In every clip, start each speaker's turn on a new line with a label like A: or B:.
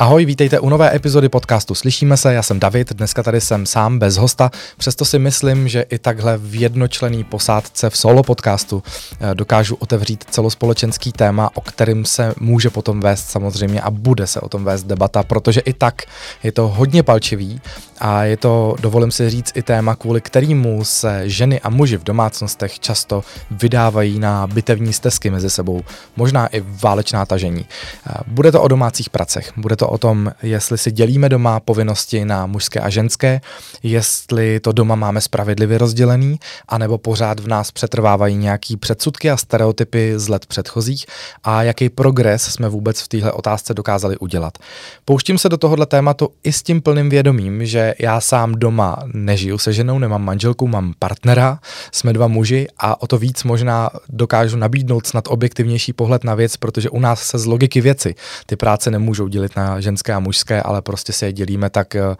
A: Ahoj, vítejte u nové epizody podcastu Slyšíme se, já jsem David, dneska tady jsem sám bez hosta, přesto si myslím, že i takhle v jednočlený posádce v solo podcastu eh, dokážu otevřít celospolečenský téma, o kterým se může potom vést samozřejmě a bude se o tom vést debata, protože i tak je to hodně palčivý a je to, dovolím si říct, i téma, kvůli kterému se ženy a muži v domácnostech často vydávají na bitevní stezky mezi sebou, možná i válečná tažení. Eh, bude to o domácích pracech, bude to o tom, jestli si dělíme doma povinnosti na mužské a ženské, jestli to doma máme spravedlivě rozdělený, anebo pořád v nás přetrvávají nějaký předsudky a stereotypy z let předchozích a jaký progres jsme vůbec v téhle otázce dokázali udělat. Pouštím se do tohohle tématu i s tím plným vědomím, že já sám doma nežiju se ženou, nemám manželku, mám partnera, jsme dva muži a o to víc možná dokážu nabídnout snad objektivnější pohled na věc, protože u nás se z logiky věci ty práce nemůžou dělit na ženské a mužské, ale prostě se je dělíme tak, eh,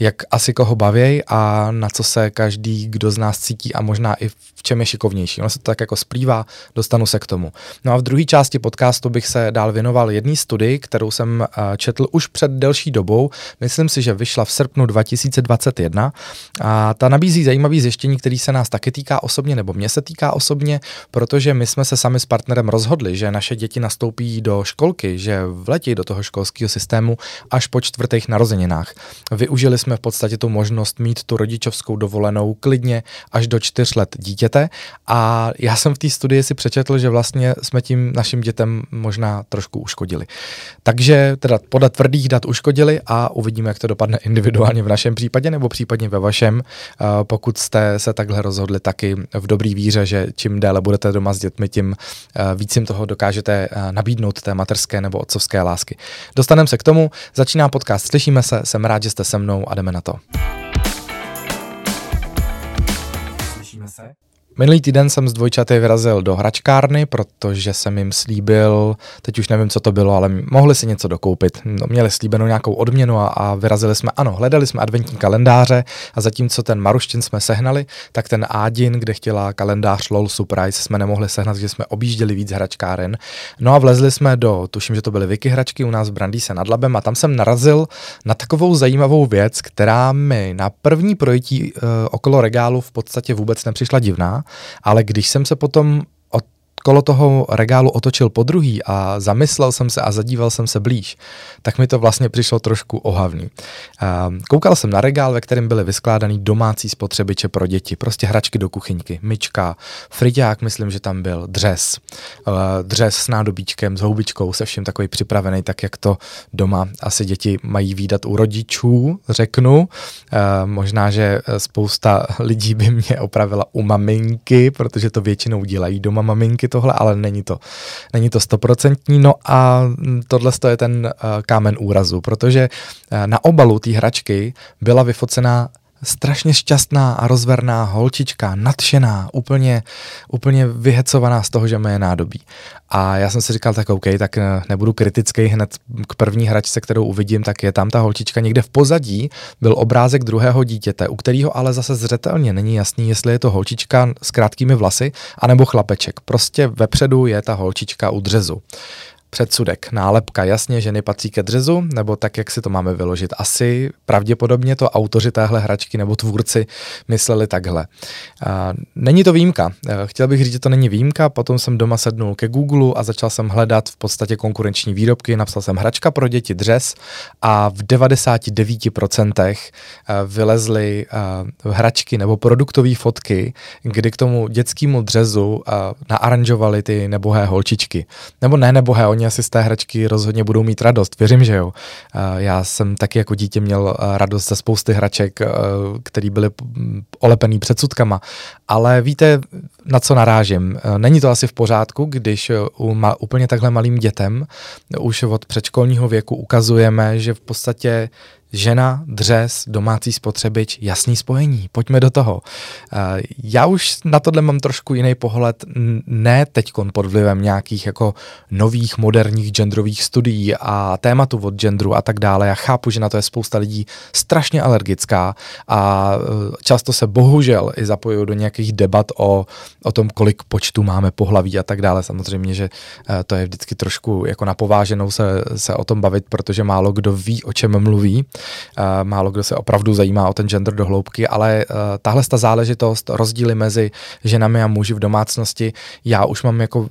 A: jak asi koho baví a na co se každý, kdo z nás cítí a možná i v čem je šikovnější. Ono se to tak jako splývá, dostanu se k tomu. No a v druhé části podcastu bych se dál věnoval jedné studii, kterou jsem eh, četl už před delší dobou. Myslím si, že vyšla v srpnu 2021 a ta nabízí zajímavý zjištění, který se nás taky týká osobně, nebo mě se týká osobně, protože my jsme se sami s partnerem rozhodli, že naše děti nastoupí do školky, že vletí do toho školského systému systému až po čtvrtých narozeninách. Využili jsme v podstatě tu možnost mít tu rodičovskou dovolenou klidně až do čtyř let dítěte a já jsem v té studii si přečetl, že vlastně jsme tím našim dětem možná trošku uškodili. Takže teda podle tvrdých dat uškodili a uvidíme, jak to dopadne individuálně v našem případě nebo případně ve vašem, pokud jste se takhle rozhodli taky v dobrý víře, že čím déle budete doma s dětmi, tím eh, víc jim toho dokážete eh, nabídnout té materské nebo otcovské lásky. Dostaneme se k tomu. Začíná podcast Slyšíme se, jsem rád, že jste se mnou a jdeme na to. Minulý týden jsem z dvojčaty vyrazil do hračkárny, protože jsem jim slíbil, teď už nevím, co to bylo, ale mohli si něco dokoupit. No, měli slíbenou nějakou odměnu a, a vyrazili jsme, ano, hledali jsme adventní kalendáře a zatímco ten Maruštin jsme sehnali, tak ten Ádin, kde chtěla kalendář LOL Surprise, jsme nemohli sehnat, že jsme objížděli víc hračkáren. No a vlezli jsme do, tuším, že to byly Vicky hračky u nás v Brandýse nad Labem a tam jsem narazil na takovou zajímavou věc, která mi na první projití uh, okolo regálu v podstatě vůbec nepřišla divná ale když jsem se potom kolo toho regálu otočil po druhý a zamyslel jsem se a zadíval jsem se blíž, tak mi to vlastně přišlo trošku ohavný. Koukal jsem na regál, ve kterém byly vyskládaný domácí spotřebiče pro děti, prostě hračky do kuchyňky, myčka, friťák, myslím, že tam byl, dřes, dřes s nádobíčkem, s houbičkou, se vším takový připravený, tak jak to doma asi děti mají výdat u rodičů, řeknu. Možná, že spousta lidí by mě opravila u maminky, protože to většinou dělají doma maminky, tohle, ale není to, není to stoprocentní. No a tohle je ten uh, kámen úrazu, protože uh, na obalu té hračky byla vyfocená strašně šťastná a rozverná holčička, nadšená, úplně, úplně vyhecovaná z toho, že má je nádobí. A já jsem si říkal, tak OK, tak eh, nebudu kritický hned k první hračce, kterou uvidím, tak je tam ta holčička. Někde v pozadí byl obrázek druhého dítěte, u kterého ale zase zřetelně není jasný, jestli je to holčička s krátkými vlasy, anebo chlapeček. Prostě vepředu je ta holčička u dřezu předsudek, nálepka, jasně, ženy patří ke dřezu, nebo tak, jak si to máme vyložit. Asi pravděpodobně to autoři téhle hračky nebo tvůrci mysleli takhle. Není to výjimka. Chtěl bych říct, že to není výjimka, potom jsem doma sednul ke Google a začal jsem hledat v podstatě konkurenční výrobky, napsal jsem hračka pro děti dřez a v 99% vylezly hračky nebo produktové fotky, kdy k tomu dětskému dřezu naaranžovali ty nebohé holčičky. Nebo ne nebohé, oni asi z té hračky rozhodně budou mít radost. Věřím, že jo. Já jsem taky jako dítě měl radost ze spousty hraček, které byly olepený předsudkama. Ale víte, na co narážím? Není to asi v pořádku, když úplně takhle malým dětem už od předškolního věku ukazujeme, že v podstatě žena, dřes, domácí spotřebič, jasný spojení, pojďme do toho. Eh, já už na tohle mám trošku jiný pohled, ne teď pod vlivem nějakých jako nových moderních genderových studií a tématu od genderu a tak dále. Já chápu, že na to je spousta lidí strašně alergická a eh, často se bohužel i zapojují do nějakých debat o, o tom, kolik počtu máme pohlaví a tak dále. Samozřejmě, že eh, to je vždycky trošku jako napováženou se, se o tom bavit, protože málo kdo ví, o čem mluví. Eh, málo kdo se opravdu zajímá o ten gender do hloubky, ale eh, tahle ta záležitost, rozdíly mezi ženami a muži v domácnosti, já už mám jako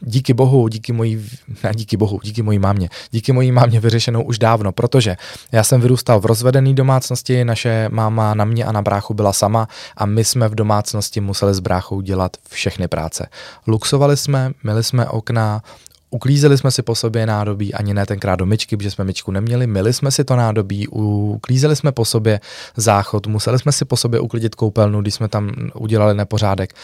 A: díky bohu, díky mojí, ne díky bohu, díky mojí mámě, díky mojí mámě vyřešenou už dávno, protože já jsem vyrůstal v rozvedené domácnosti, naše máma na mě a na bráchu byla sama a my jsme v domácnosti museli s bráchou dělat všechny práce. Luxovali jsme, měli jsme okna, Uklízeli jsme si po sobě nádobí, ani ne tenkrát do myčky, protože jsme myčku neměli, myli jsme si to nádobí, uklízeli jsme po sobě záchod, museli jsme si po sobě uklidit koupelnu, když jsme tam udělali nepořádek.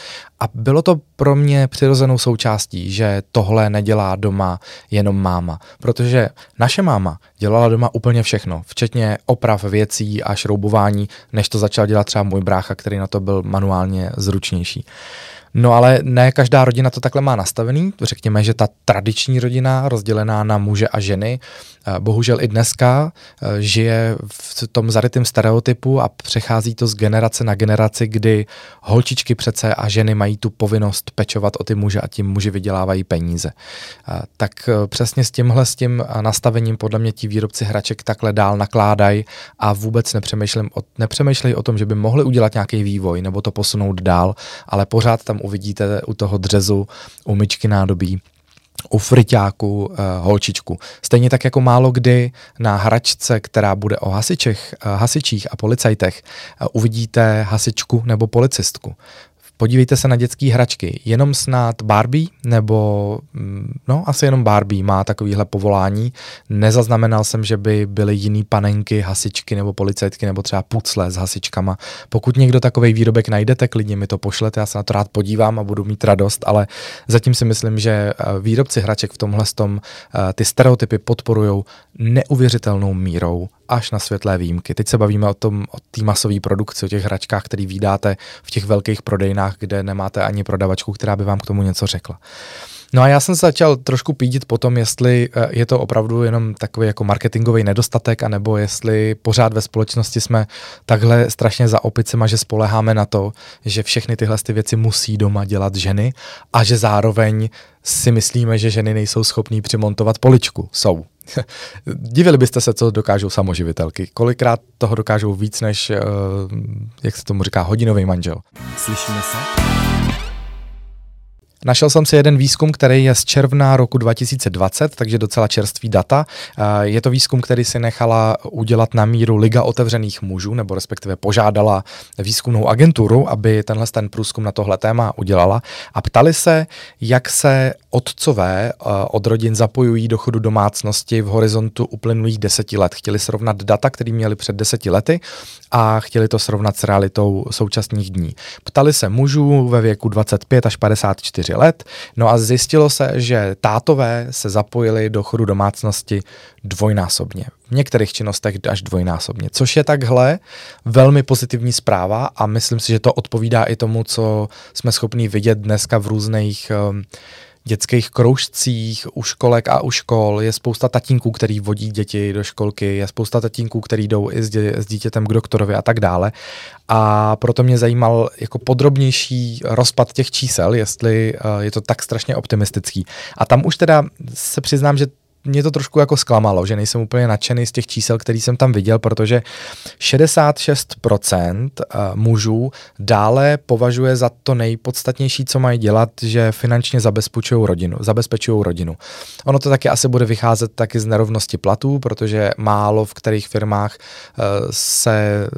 A: A bylo to pro mě přirozenou součástí, že tohle nedělá doma jenom máma, protože naše máma dělala doma úplně všechno, včetně oprav věcí a šroubování, než to začal dělat třeba můj brácha, který na to byl manuálně zručnější. No ale ne každá rodina to takhle má nastavený. Řekněme, že ta tradiční rodina, rozdělená na muže a ženy, eh, bohužel i dneska eh, žije v tom zarytém stereotypu a přechází to z generace na generaci, kdy holčičky přece a ženy mají tu povinnost pečovat o ty muže a tím muži vydělávají peníze. Eh, tak přesně s tímhle s tím nastavením podle mě ti výrobci hraček takhle dál nakládají a vůbec nepřemýšlej o, nepřemýšlej o tom, že by mohli udělat nějaký vývoj nebo to posunout dál, ale pořád tam uvidíte u toho dřezu, u myčky nádobí, u friťáku uh, holčičku. Stejně tak jako málo kdy na hračce, která bude o hasičech, uh, hasičích a policajtech, uh, uvidíte hasičku nebo policistku. Podívejte se na dětské hračky. Jenom snad Barbie, nebo mm, no asi jenom Barbie má takovýhle povolání. Nezaznamenal jsem, že by byly jiný panenky, hasičky nebo policajtky nebo třeba pucle s hasičkama. Pokud někdo takový výrobek najdete, klidně mi to pošlete, já se na to rád podívám a budu mít radost, ale zatím si myslím, že eh, výrobci hraček v tomhle tom eh, ty stereotypy podporují neuvěřitelnou mírou až na světlé výjimky. Teď se bavíme o tom, o té masové produkci, o těch hračkách, které vydáte v těch velkých prodejnách, kde nemáte ani prodavačku, která by vám k tomu něco řekla. No a já jsem se začal trošku pídit po tom, jestli eh, je to opravdu jenom takový jako marketingový nedostatek, anebo jestli pořád ve společnosti jsme takhle strašně za opicema, že spoleháme na to, že všechny tyhle ty věci musí doma dělat ženy a že zároveň si myslíme, že ženy nejsou schopní přimontovat poličku. Jsou. Divili byste se, co dokážou samoživitelky. Kolikrát toho dokážou víc než, uh, jak se tomu říká, hodinový manžel. Slyšíme se? Našel jsem si jeden výzkum, který je z června roku 2020, takže docela čerstvý data. Eh, je to výzkum, který si nechala udělat na míru Liga otevřených mužů, nebo respektive požádala výzkumnou agenturu, aby tenhle ten průzkum na tohle téma udělala a ptali se, jak se otcové eh, od rodin zapojují do chodu domácnosti v horizontu uplynulých deseti let. Chtěli srovnat data, které měli před deseti lety a chtěli to srovnat s realitou současných dní. Ptali se mužů ve věku 25 až 54 let, no a zjistilo se, že tátové se zapojili do chodu domácnosti dvojnásobně. V některých činnostech až dvojnásobně, což je takhle velmi pozitivní zpráva a myslím si, že to odpovídá i tomu, co jsme schopni vidět dneska v různých um, dětských kroužcích, u školek a u škol. Je spousta tatínků, který vodí děti do školky, je spousta tatínků, který jdou i s, dě, s dítětem k doktorovi a tak dále. A proto mě zajímal jako podrobnější rozpad těch čísel, jestli uh, je to tak strašně optimistický. A tam už teda se přiznám, že mě to trošku jako zklamalo, že nejsem úplně nadšený z těch čísel, který jsem tam viděl, protože 66% eh, mužů dále považuje za to nejpodstatnější, co mají dělat, že finančně zabezpečují rodinu. Zabezpečují rodinu. Ono to taky asi bude vycházet taky z nerovnosti platů, protože málo v kterých firmách eh, se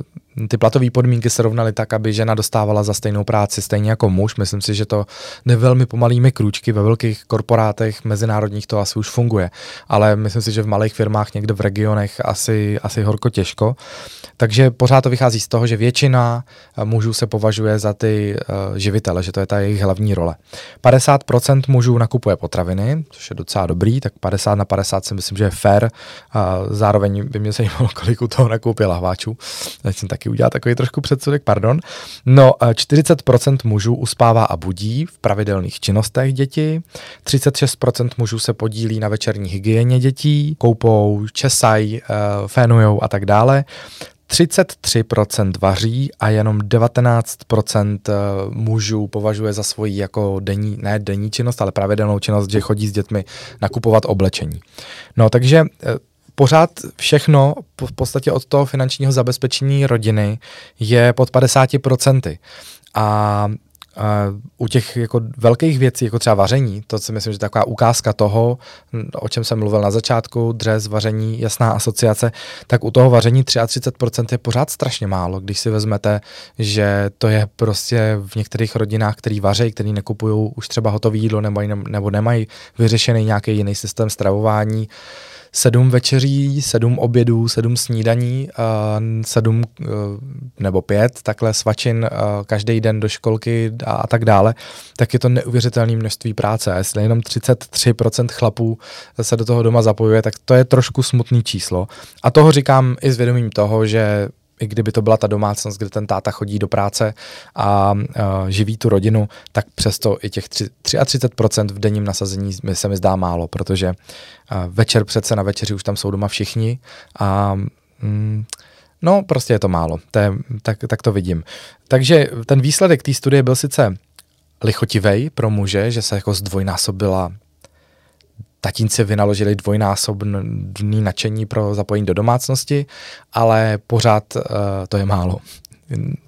A: ty platové podmínky se rovnaly tak, aby žena dostávala za stejnou práci stejně jako muž. Myslím si, že to jde velmi pomalými krůčky. Ve velkých korporátech mezinárodních to asi už funguje, ale myslím si, že v malých firmách někde v regionech asi, asi horko těžko. Takže pořád to vychází z toho, že většina mužů se považuje za ty uh, živitele, že to je ta jejich hlavní role. 50% mužů nakupuje potraviny, což je docela dobrý, tak 50 na 50 si myslím, že je fair. Uh, zároveň by mě zajímalo, kolik u toho nakoupí lahváčů. Teď jsem udělal takový trošku předsudek, pardon. No, 40% mužů uspává a budí v pravidelných činnostech děti, 36% mužů se podílí na večerní hygieně dětí, koupou, česají, uh, fénujou a tak dále. 33% vaří a jenom 19% eh, mužů považuje za svoji jako denní, ne denní činnost, ale pravidelnou činnost, že chodí s dětmi nakupovat oblečení. No takže eh, pořád všechno v podstatě od toho finančního zabezpečení rodiny je pod 50%. A Uh, u těch jako velkých věcí, jako třeba vaření, to si myslím, že taková ukázka toho, o čem jsem mluvil na začátku, dřez, vaření, jasná asociace, tak u toho vaření 33% je pořád strašně málo, když si vezmete, že to je prostě v některých rodinách, který vaří, který nekupují už třeba hotové jídlo nebo, nebo nemají vyřešený nějaký jiný systém stravování, sedm večeří, sedm obědů, sedm snídaní, sedm nebo pět takhle svačin každý den do školky a, a tak dále, tak je to neuvěřitelné množství práce. A jestli jenom 33% chlapů se do toho doma zapojuje, tak to je trošku smutný číslo. A toho říkám i s vědomím toho, že i kdyby to byla ta domácnost, kde ten táta chodí do práce a uh, živí tu rodinu, tak přesto i těch 3, 33% v denním nasazení se mi zdá málo, protože uh, večer přece na večeři už tam jsou doma všichni a mm, no prostě je to málo, to je, tak, tak to vidím. Takže ten výsledek té studie byl sice lichotivej pro muže, že se jako zdvojnásobila tatínci vynaložili dvojnásobný nadšení pro zapojení do domácnosti, ale pořád uh, to je málo.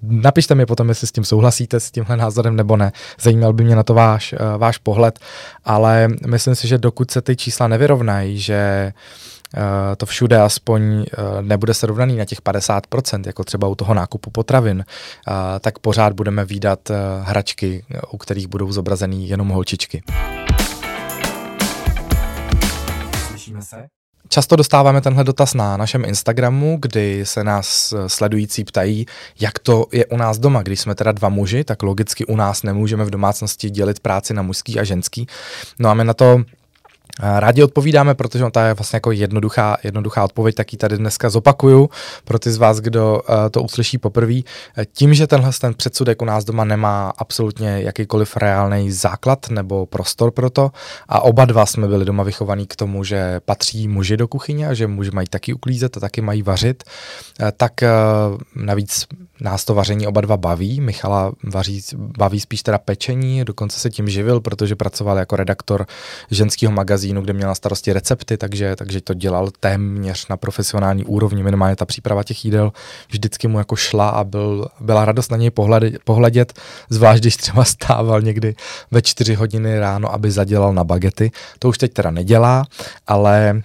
A: Napište mi potom, jestli s tím souhlasíte, s tímhle názorem nebo ne. Zajímal by mě na to váš, uh, váš pohled, ale myslím si, že dokud se ty čísla nevyrovnají, že uh, to všude aspoň uh, nebude srovnaný na těch 50%, jako třeba u toho nákupu potravin, tak pořád budeme výdat hračky, u kterých budou zobrazený jenom holčičky. Těšíme se. Často dostáváme tenhle dotaz na našem Instagramu, kdy se nás sledující ptají, jak to je u nás doma. Když jsme teda dva muži, tak logicky u nás nemůžeme v domácnosti dělit práci na mužský a ženský. No a my na to Rádi odpovídáme, protože to je vlastně jako jednoduchá, jednoduchá odpověď, tak ji tady dneska zopakuju pro ty z vás, kdo uh, to uslyší poprvé. Tím, že tenhle ten předsudek u nás doma nemá absolutně jakýkoliv reálný základ nebo prostor pro to a oba dva jsme byli doma vychovaní k tomu, že patří muži do kuchyně a že muži mají taky uklízet a taky mají vařit, tak navíc nás to vaření oba dva baví. Michala vaří, baví spíš teda pečení, dokonce se tím živil, protože pracoval jako redaktor ženského magazínu, kde měl na starosti recepty, takže, takže to dělal téměř na profesionální úrovni, minimálně ta příprava těch jídel vždycky mu jako šla a byl, byla radost na něj pohledět, pohledět, zvlášť když třeba stával někdy ve čtyři hodiny ráno, aby zadělal na bagety. To už teď teda nedělá, ale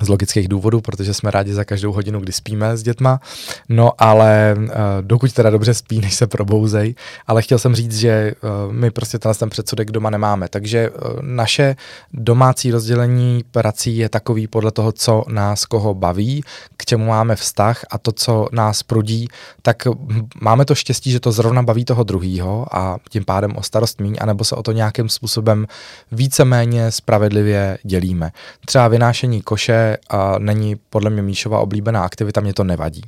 A: z logických důvodů, protože jsme rádi za každou hodinu, kdy spíme s dětma. No ale uh, dokud teda dobře spí, než se probouzej, ale chtěl jsem říct, že uh, my prostě tenhle ten předsudek doma nemáme. Takže uh, naše domácí rozdělení prací je takový podle toho, co nás koho baví, k čemu máme vztah a to, co nás prudí, tak máme to štěstí, že to zrovna baví toho druhýho a tím pádem o starost míň, anebo se o to nějakým způsobem víceméně spravedlivě dělíme. Třeba vynášení koše a není podle mě Míšova oblíbená aktivita, mě to nevadí.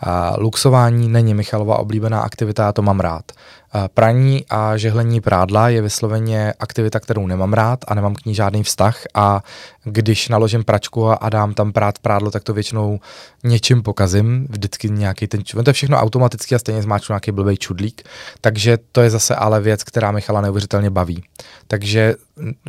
A: A luxování není Michalova oblíbená aktivita, já to mám rád. Praní a žehlení prádla je vysloveně aktivita, kterou nemám rád a nemám k ní žádný vztah a když naložím pračku a dám tam prát prádlo, tak to většinou něčím pokazím, vždycky nějaký ten, to je všechno automaticky a stejně zmáčku nějaký blbý čudlík, takže to je zase ale věc, která Michala neuvěřitelně baví. Takže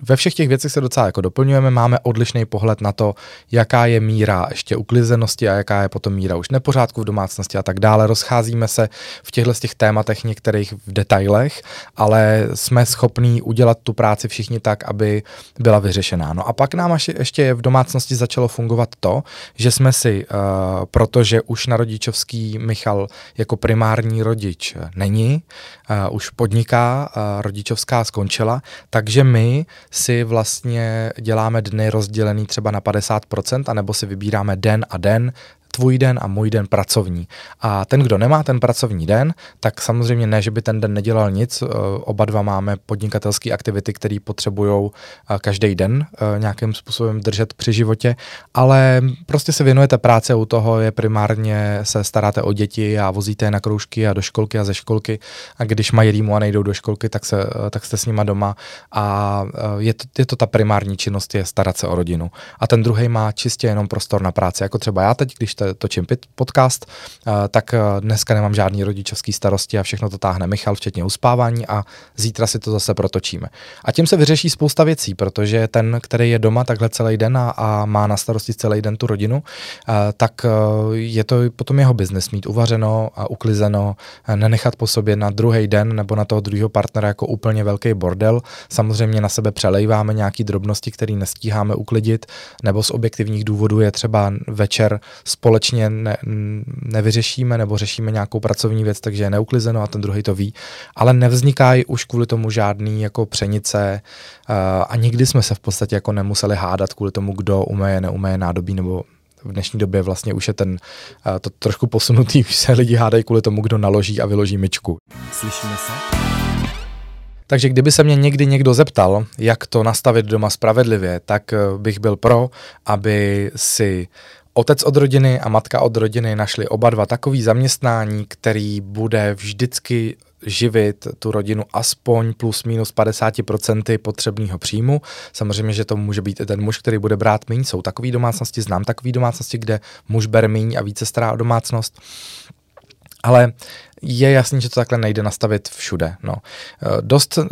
A: ve všech těch věcech se docela jako doplňujeme, máme odlišný pohled na to, jaká je míra ještě uklizenosti a jaká je potom míra už nepořádku v domácnosti a tak dále. Rozcházíme se v těchto těch tématech některých v detailech, ale jsme schopní udělat tu práci všichni tak, aby byla vyřešená. No a pak nám ještě v domácnosti začalo fungovat to, že jsme si, uh, protože už na rodičovský Michal jako primární rodič není, uh, už podniká, uh, rodičovská skončila, takže my si vlastně děláme dny rozdělený třeba na 50%, anebo si vybíráme den a den, tvůj den a můj den pracovní. A ten, kdo nemá ten pracovní den, tak samozřejmě ne, že by ten den nedělal nic. Eh, oba dva máme podnikatelské aktivity, které potřebují eh, každý den eh, nějakým způsobem držet při životě, ale prostě se věnujete práci a u toho je primárně se staráte o děti a vozíte je na kroužky a do školky a ze školky a když mají rýmu a nejdou do školky, tak, se, tak jste s nima doma a je to, je to ta primární činnost, je starat se o rodinu. A ten druhý má čistě jenom prostor na práci, jako třeba já teď, když točím podcast, eh, tak eh, dneska nemám žádný rodičovský starosti a všechno to táhne Michal, včetně uspávání a zítra si to zase protočíme. A tím se vyřeší spousta věcí, protože ten, který je doma takhle celý den a, a má na starosti celý den tu rodinu, eh, tak je to potom jeho biznes mít uvařeno a uklizeno, nenechat po sobě na druhý den nebo na toho druhého partnera jako úplně velký bordel. Samozřejmě na sebe přelejváme nějaký drobnosti, které nestíháme uklidit, nebo z objektivních důvodů je třeba večer společně společně ne, nevyřešíme nebo řešíme nějakou pracovní věc, takže je neuklizeno a ten druhý to ví, ale nevznikají už kvůli tomu žádný jako přenice uh, a nikdy jsme se v podstatě jako nemuseli hádat kvůli tomu, kdo umeje, neumeje nádobí nebo v dnešní době vlastně už je ten uh, to trošku posunutý, už se lidi hádají kvůli tomu, kdo naloží a vyloží myčku. Slyšíme se? Takže kdyby se mě někdy někdo zeptal, jak to nastavit doma spravedlivě, tak eh, bych byl pro, aby si otec od rodiny a matka od rodiny našli oba dva takový zaměstnání, který bude vždycky živit tu rodinu aspoň plus minus 50% potřebného příjmu. Samozřejmě, že to může být i ten muž, který bude brát méně. Jsou takové domácnosti, znám takové domácnosti, kde muž bere méně a více stará o domácnost. Ale je jasný, že to takhle nejde nastavit všude. No. Eh, dost uh,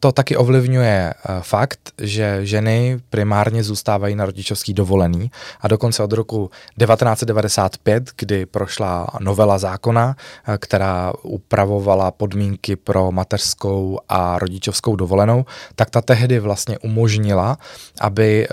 A: to taky ovlivňuje uh, fakt, že ženy primárně zůstávají na rodičovský dovolený a dokonce od roku 1995, kdy prošla novela zákona, která upravovala podmínky pro mateřskou a rodičovskou dovolenou, tak ta tehdy vlastně umožnila, aby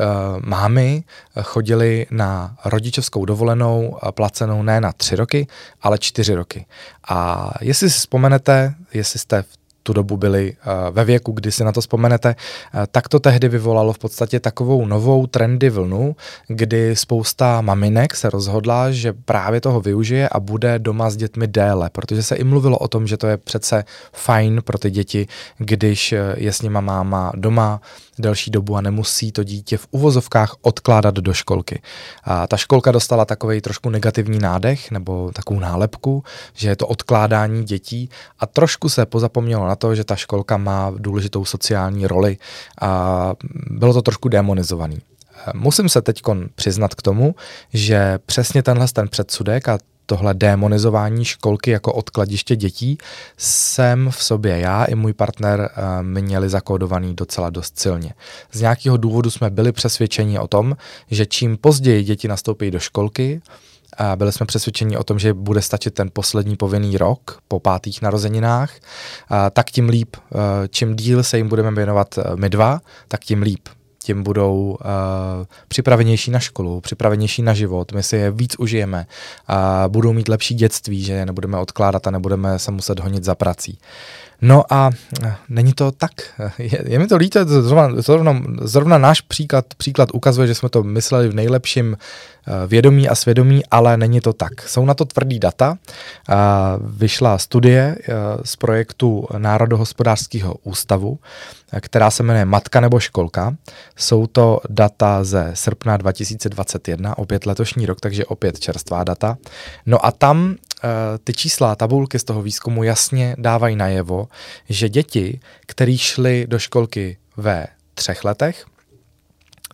A: mámy chodily na rodičovskou dovolenou placenou ne na tři roky, ale čtyři roky. A jestli si vzpomenete, jestli jste v tu dobu byli uh, ve věku, kdy si na to vzpomenete, uh, tak to tehdy vyvolalo v podstatě takovou novou trendy vlnu, kdy spousta maminek se rozhodla, že právě toho využije a bude doma s dětmi déle, protože se i mluvilo o tom, že to je přece fajn pro ty děti, když eh, je s nima máma doma, delší dobu a nemusí to dítě v uvozovkách odkládat do školky. A ta školka dostala takový trošku negativní nádech nebo takovou nálepku, že je to odkládání dětí a trošku se pozapomnělo na to, že ta školka má důležitou sociální roli a bylo to trošku demonizovaný. Musím se teď přiznat k tomu, že přesně tenhle ten předsudek a tohle demonizování školky jako odkladiště dětí jsem v sobě já i můj partner uh, měli zakódovaný docela dost silně. Z nějakého důvodu jsme byli přesvědčeni o tom, že čím později děti nastoupí do školky, a byli jsme přesvědčeni o tom, že bude stačit ten poslední povinný rok po pátých narozeninách, a tak tím líp. E, čím díl se jim budeme věnovat e, my dva, tak tím líp tím budou uh, připravenější na školu, připravenější na život, my si je víc užijeme a budou mít lepší dětství, že je nebudeme odkládat a nebudeme se muset honit za prací. No a eh, není to tak. Je, je mi to líto, zrovna, zrovna, zrovna náš příklad, příklad ukazuje, že jsme to mysleli v nejlepším eh, vědomí a svědomí, ale není to tak. Jsou na to tvrdý data. Vyšla studie z projektu Národohospodářského ústavu, která se jmenuje Matka nebo školka. Jsou to data ze srpna 2021, opět letošní rok, takže opět čerstvá data. No a tam ty čísla, tabulky z toho výzkumu jasně dávají najevo, že děti, které šly do školky ve třech letech,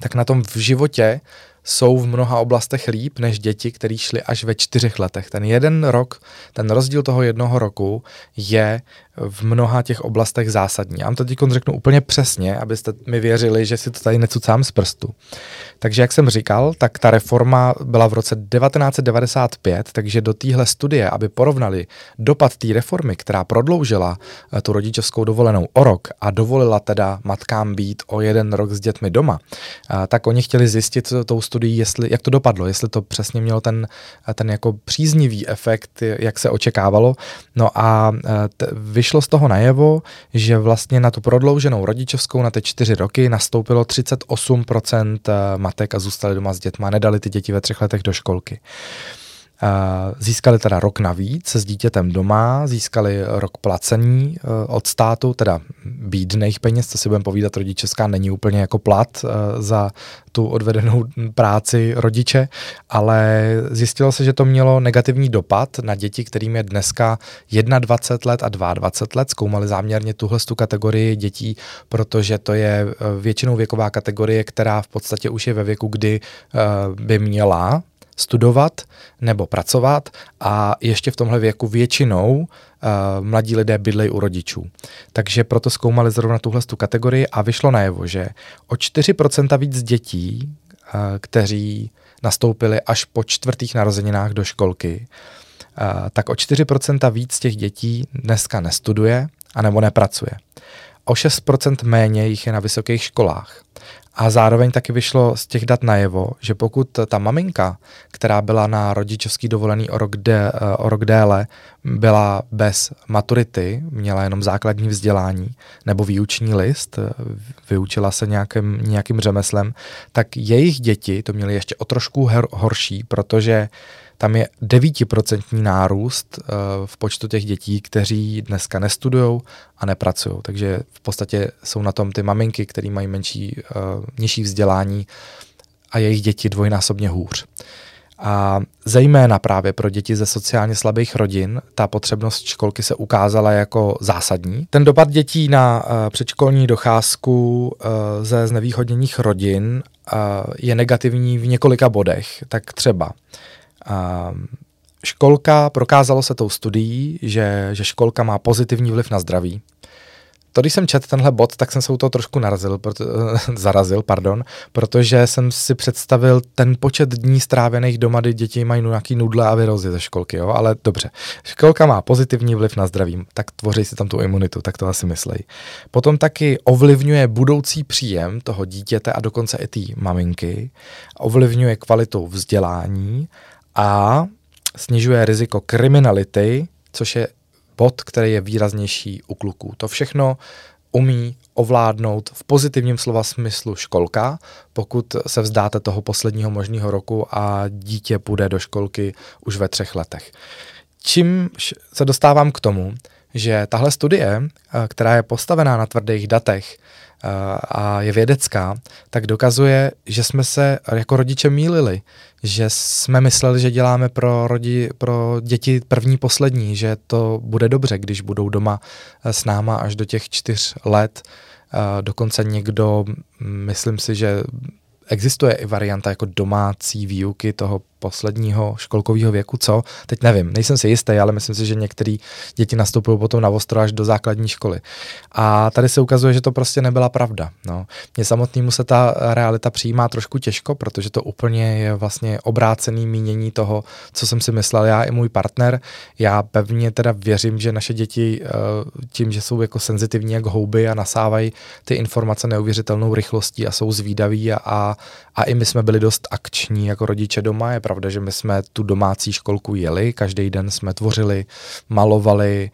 A: tak na tom v životě jsou v mnoha oblastech líp než děti, které šly až ve čtyřech letech. Ten jeden rok, ten rozdíl toho jednoho roku je v mnoha těch oblastech zásadní. Já vám to teď řeknu úplně přesně, abyste mi věřili, že si to tady necucám z prstu. Takže jak jsem říkal, tak ta reforma byla v roce 1995, takže do téhle studie, aby porovnali dopad té reformy, která prodloužila eh, tu rodičovskou dovolenou o rok a dovolila teda matkám být o jeden rok s dětmi doma, eh, tak oni chtěli zjistit tou studií, jestli, jak to dopadlo, jestli to přesně mělo ten, ten jako příznivý efekt, jak se očekávalo. No a t- vyšlo z toho najevo, že vlastně na tu prodlouženou rodičovskou na ty čtyři roky nastoupilo 38% matek a zůstali doma s dětma, nedali ty děti ve třech letech do školky. Získali teda rok navíc s dítětem doma, získali rok placení eh, od státu, teda bídných peněz, co si budeme povídat, rodičovská není úplně jako plat eh, za tu odvedenou práci rodiče, ale zjistilo se, že to mělo negativní dopad na děti, kterým je dneska 21 let a 22 let. Zkoumali záměrně tuhle tu kategorii dětí, protože to je eh, většinou věková kategorie, která v podstatě už je ve věku, kdy by měla studovat nebo pracovat a ještě v tomhle věku většinou uh, mladí lidé bydlejí u rodičů. Takže proto zkoumali zrovna tuhle tu kategorii a vyšlo najevo, že o 4% víc dětí, uh, kteří nastoupili až po čtvrtých narozeninách do školky, uh, tak o 4% víc těch dětí dneska nestuduje anebo nepracuje. O 6% méně jich je na vysokých školách. A zároveň taky vyšlo z těch dat najevo, že pokud ta maminka, která byla na rodičovský dovolený o rok, de, o rok déle, byla bez maturity, měla jenom základní vzdělání nebo výuční list, vyučila se nějakým, nějakým řemeslem, tak jejich děti to měly ještě o trošku horší, protože tam je 9% nárůst uh, v počtu těch dětí, kteří dneska nestudují a nepracují. Takže v podstatě jsou na tom ty maminky, které mají menší, uh, nižší vzdělání a jejich děti dvojnásobně hůř. A zejména právě pro děti ze sociálně slabých rodin ta potřebnost školky se ukázala jako zásadní. Ten dopad dětí na uh, předškolní docházku uh, ze znevýhodněných rodin uh, je negativní v několika bodech. Tak třeba školka, prokázalo se tou studií, že, že školka má pozitivní vliv na zdraví. To, když jsem četl tenhle bod, tak jsem se u toho trošku narazil, proto, zarazil, pardon, protože jsem si představil ten počet dní strávených doma, kdy děti mají nějaký nudle a virozy ze školky, jo? ale dobře. Školka má pozitivní vliv na zdraví, tak tvoří si tam tu imunitu, tak to asi myslej. Potom taky ovlivňuje budoucí příjem toho dítěte a dokonce i té maminky, ovlivňuje kvalitu vzdělání a snižuje riziko kriminality, což je bod, který je výraznější u kluků. To všechno umí ovládnout v pozitivním slova smyslu školka, pokud se vzdáte toho posledního možného roku a dítě půjde do školky už ve třech letech. Čím se dostávám k tomu, že tahle studie, eh, která je postavená na tvrdých datech, a je vědecká, tak dokazuje, že jsme se jako rodiče mýlili, že jsme mysleli, že děláme pro, rodi, pro děti první, poslední, že to bude dobře, když budou doma s náma až do těch čtyř let. Dokonce někdo, myslím si, že existuje i varianta jako domácí výuky toho posledního školkového věku, co? Teď nevím, nejsem si jistý, ale myslím si, že některé děti nastupují potom na ostro až do základní školy. A tady se ukazuje, že to prostě nebyla pravda. No. Mně samotnému se ta realita přijímá trošku těžko, protože to úplně je vlastně obrácený mínění toho, co jsem si myslel já i můj partner. Já pevně teda věřím, že naše děti eh, tím, že jsou jako senzitivní jak houby a nasávají ty informace neuvěřitelnou rychlostí a jsou zvídaví a, a, a i my jsme byli dost akční jako rodiče doma. Je pravda, že my jsme tu domácí školku jeli, každý den jsme tvořili, malovali,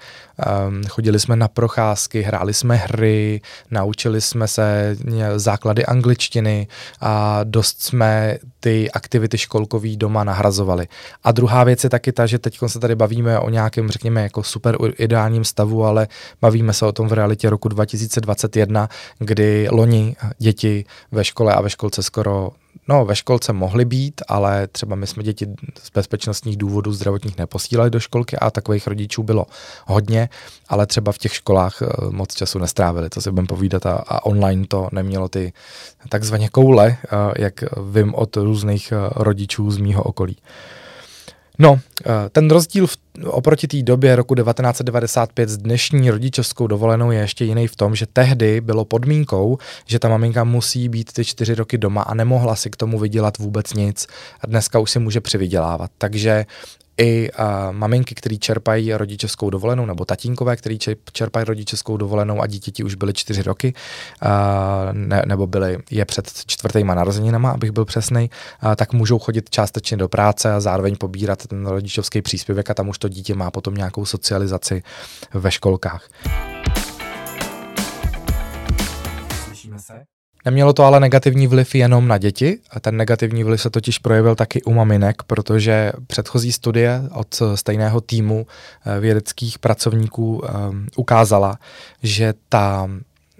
A: um, chodili jsme na procházky, hráli jsme hry, naučili jsme se základy angličtiny a dost jsme ty aktivity školkový doma nahrazovali. A druhá věc je taky ta, že teď se tady bavíme o nějakém, řekněme, jako super ideálním stavu, ale bavíme se o tom v realitě roku 2021, kdy loni děti ve škole a ve školce skoro no ve školce mohly být, ale třeba my jsme děti z bezpečnostních důvodů zdravotních neposílali do školky a takových rodičů bylo hodně, ale třeba v těch školách eh, moc času nestrávili, to si budeme povídat a, a online to nemělo ty takzvaně koule, eh, jak vím od různých eh, rodičů z mýho okolí. No, eh, ten rozdíl v, oproti té době roku 1995 s dnešní rodičovskou dovolenou je ještě jiný v tom, že tehdy bylo podmínkou, že ta maminka musí být ty čtyři roky doma a nemohla si k tomu vydělat vůbec nic. A dneska už si může přivydělávat. Takže i uh, maminky, které čerpají rodičovskou dovolenou, nebo tatínkové, který čerpají rodičovskou dovolenou a dítěti už byly čtyři roky, uh, ne, nebo byly je před čtvrtýma narozeninama, abych byl přesný, uh, tak můžou chodit částečně do práce a zároveň pobírat ten rodičovský příspěvek a tam už to dítě má potom nějakou socializaci ve školkách. Slyšíme se? Nemělo to ale negativní vliv jenom na děti. A ten negativní vliv se totiž projevil taky u maminek, protože předchozí studie od stejného týmu eh, vědeckých pracovníků um, ukázala, že ta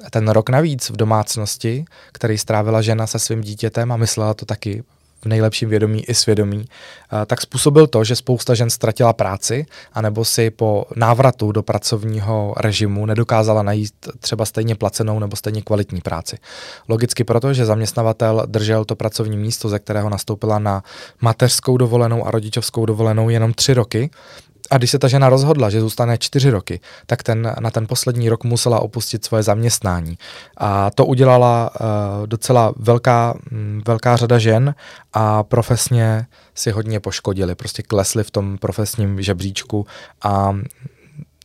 A: ten rok navíc v domácnosti, který strávila žena se svým dítětem a myslela to taky nejlepším vědomí i svědomí, tak způsobil to, že spousta žen ztratila práci, anebo si po návratu do pracovního režimu nedokázala najít třeba stejně placenou nebo stejně kvalitní práci. Logicky proto, že zaměstnavatel držel to pracovní místo, ze kterého nastoupila na mateřskou dovolenou a rodičovskou dovolenou jenom tři roky, a když se ta žena rozhodla, že zůstane čtyři roky, tak ten, na ten poslední rok musela opustit svoje zaměstnání. A to udělala uh, docela velká, um, velká řada žen a profesně si hodně poškodili. Prostě klesli v tom profesním žebříčku a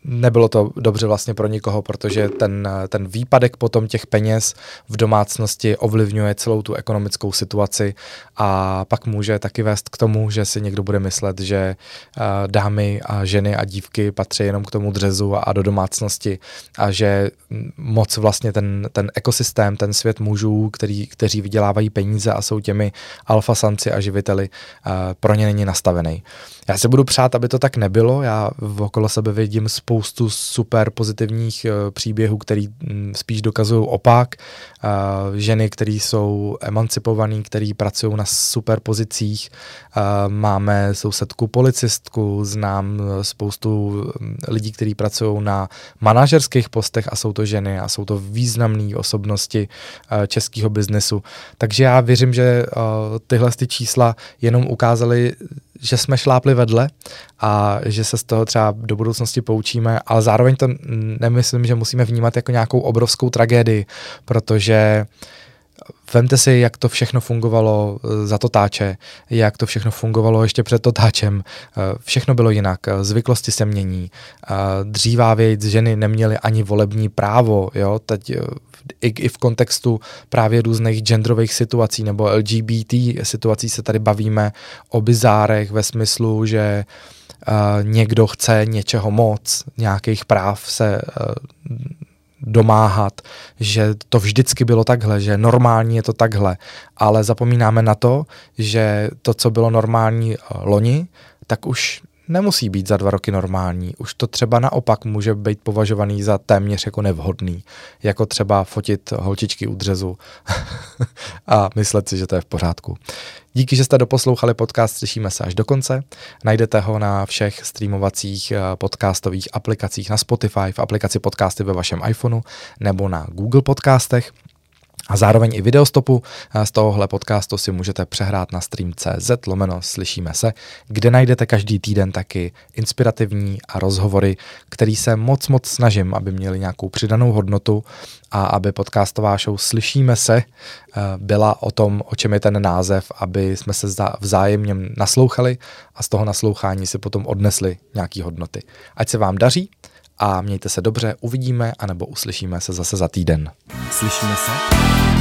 A: nebylo to dobře vlastně pro nikoho, protože ten, ten výpadek potom těch peněz v domácnosti ovlivňuje celou tu ekonomickou situaci a pak může taky vést k tomu, že si někdo bude myslet, že dámy a ženy a dívky patří jenom k tomu dřezu a do domácnosti a že moc vlastně ten, ten ekosystém, ten svět mužů, který, kteří vydělávají peníze a jsou těmi alfasanci a živiteli, pro ně není nastavený. Já se budu přát, aby to tak nebylo. Já okolo sebe vidím spoustu super pozitivních uh, příběhů, který um, spíš dokazují opak. Uh, ženy, které jsou emancipované, které pracují na super pozicích. Uh, máme sousedku policistku, znám spoustu mm, lidí, kteří pracují na manažerských postech a jsou to ženy a jsou to významné osobnosti českého biznesu. Takže já věřím, že tyhle ty čísla jenom ukázaly že jsme šlápli vedle a že se z toho třeba do budoucnosti poučíme, ale zároveň to nemyslím, že musíme vnímat jako nějakou obrovskou tragédii, protože Vemte si, jak to všechno fungovalo eh, za totáče, jak to všechno fungovalo ještě před totáčem. Eh, všechno bylo jinak, zvyklosti se mění. Dřívá věc, ženy neměly ani volební právo, jo, teď eh, i, i v kontextu právě různých genderových situací nebo LGBT situací se tady bavíme o bizárech ve smyslu, že někdo chce něčeho moc, nějakých práv se domáhat, že to vždycky bylo takhle, že normální je to takhle, ale zapomínáme na to, že to, co bylo normální loni, tak už nemusí být za dva roky normální. Už to třeba naopak může být považovaný za téměř jako nevhodný. Jako třeba fotit holčičky u dřezu a myslet si, že to je v pořádku. Díky, že jste doposlouchali podcast Slyšíme se až do konce. Najdete ho na všech streamovacích eh, podcastových aplikacích na Spotify, v aplikaci podcasty ve vašem iPhoneu nebo na Google podcastech. A zároveň i videostopu z tohohle podcastu si můžete přehrát na stream.cz lomeno slyšíme se, kde najdete každý týden taky inspirativní a rozhovory, který se moc moc snažím, aby měli nějakou přidanou hodnotu a aby podcastová show Slyšíme se eh, byla o tom, o čem je ten název, aby jsme se vzájemně naslouchali a z toho naslouchání si potom odnesli nějaký hodnoty. Ať se vám daří a mějte se dobře, uvidíme anebo uslyšíme se zase za týden. Slyšíme se?